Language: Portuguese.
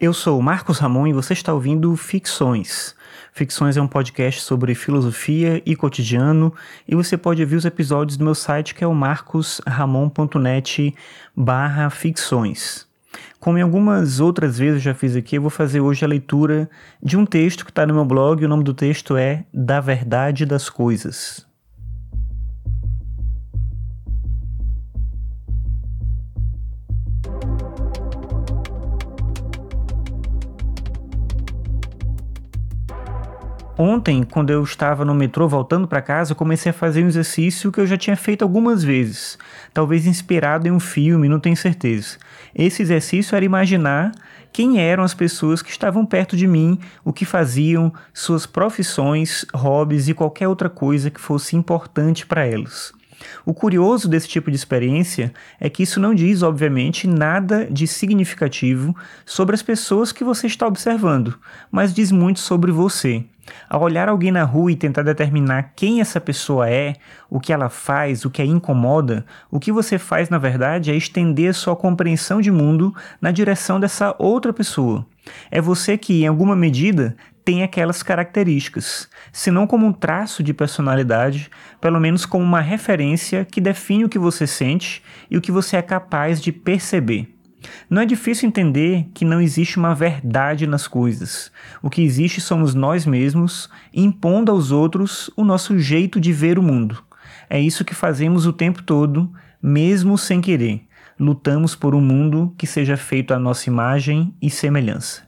Eu sou Marcos Ramon e você está ouvindo Ficções. Ficções é um podcast sobre filosofia e cotidiano e você pode ouvir os episódios do meu site que é o marcosramon.net barra ficções. Como em algumas outras vezes eu já fiz aqui, eu vou fazer hoje a leitura de um texto que está no meu blog. O nome do texto é Da Verdade das Coisas. Ontem, quando eu estava no metrô voltando para casa, comecei a fazer um exercício que eu já tinha feito algumas vezes, talvez inspirado em um filme, não tenho certeza. Esse exercício era imaginar quem eram as pessoas que estavam perto de mim, o que faziam, suas profissões, hobbies e qualquer outra coisa que fosse importante para elas. O curioso desse tipo de experiência é que isso não diz, obviamente, nada de significativo sobre as pessoas que você está observando, mas diz muito sobre você. Ao olhar alguém na rua e tentar determinar quem essa pessoa é, o que ela faz, o que a incomoda, o que você faz na verdade é estender sua compreensão de mundo na direção dessa outra pessoa. É você que, em alguma medida, tem aquelas características, se não como um traço de personalidade, pelo menos como uma referência que define o que você sente e o que você é capaz de perceber. Não é difícil entender que não existe uma verdade nas coisas. O que existe somos nós mesmos impondo aos outros o nosso jeito de ver o mundo. É isso que fazemos o tempo todo, mesmo sem querer. Lutamos por um mundo que seja feito à nossa imagem e semelhança.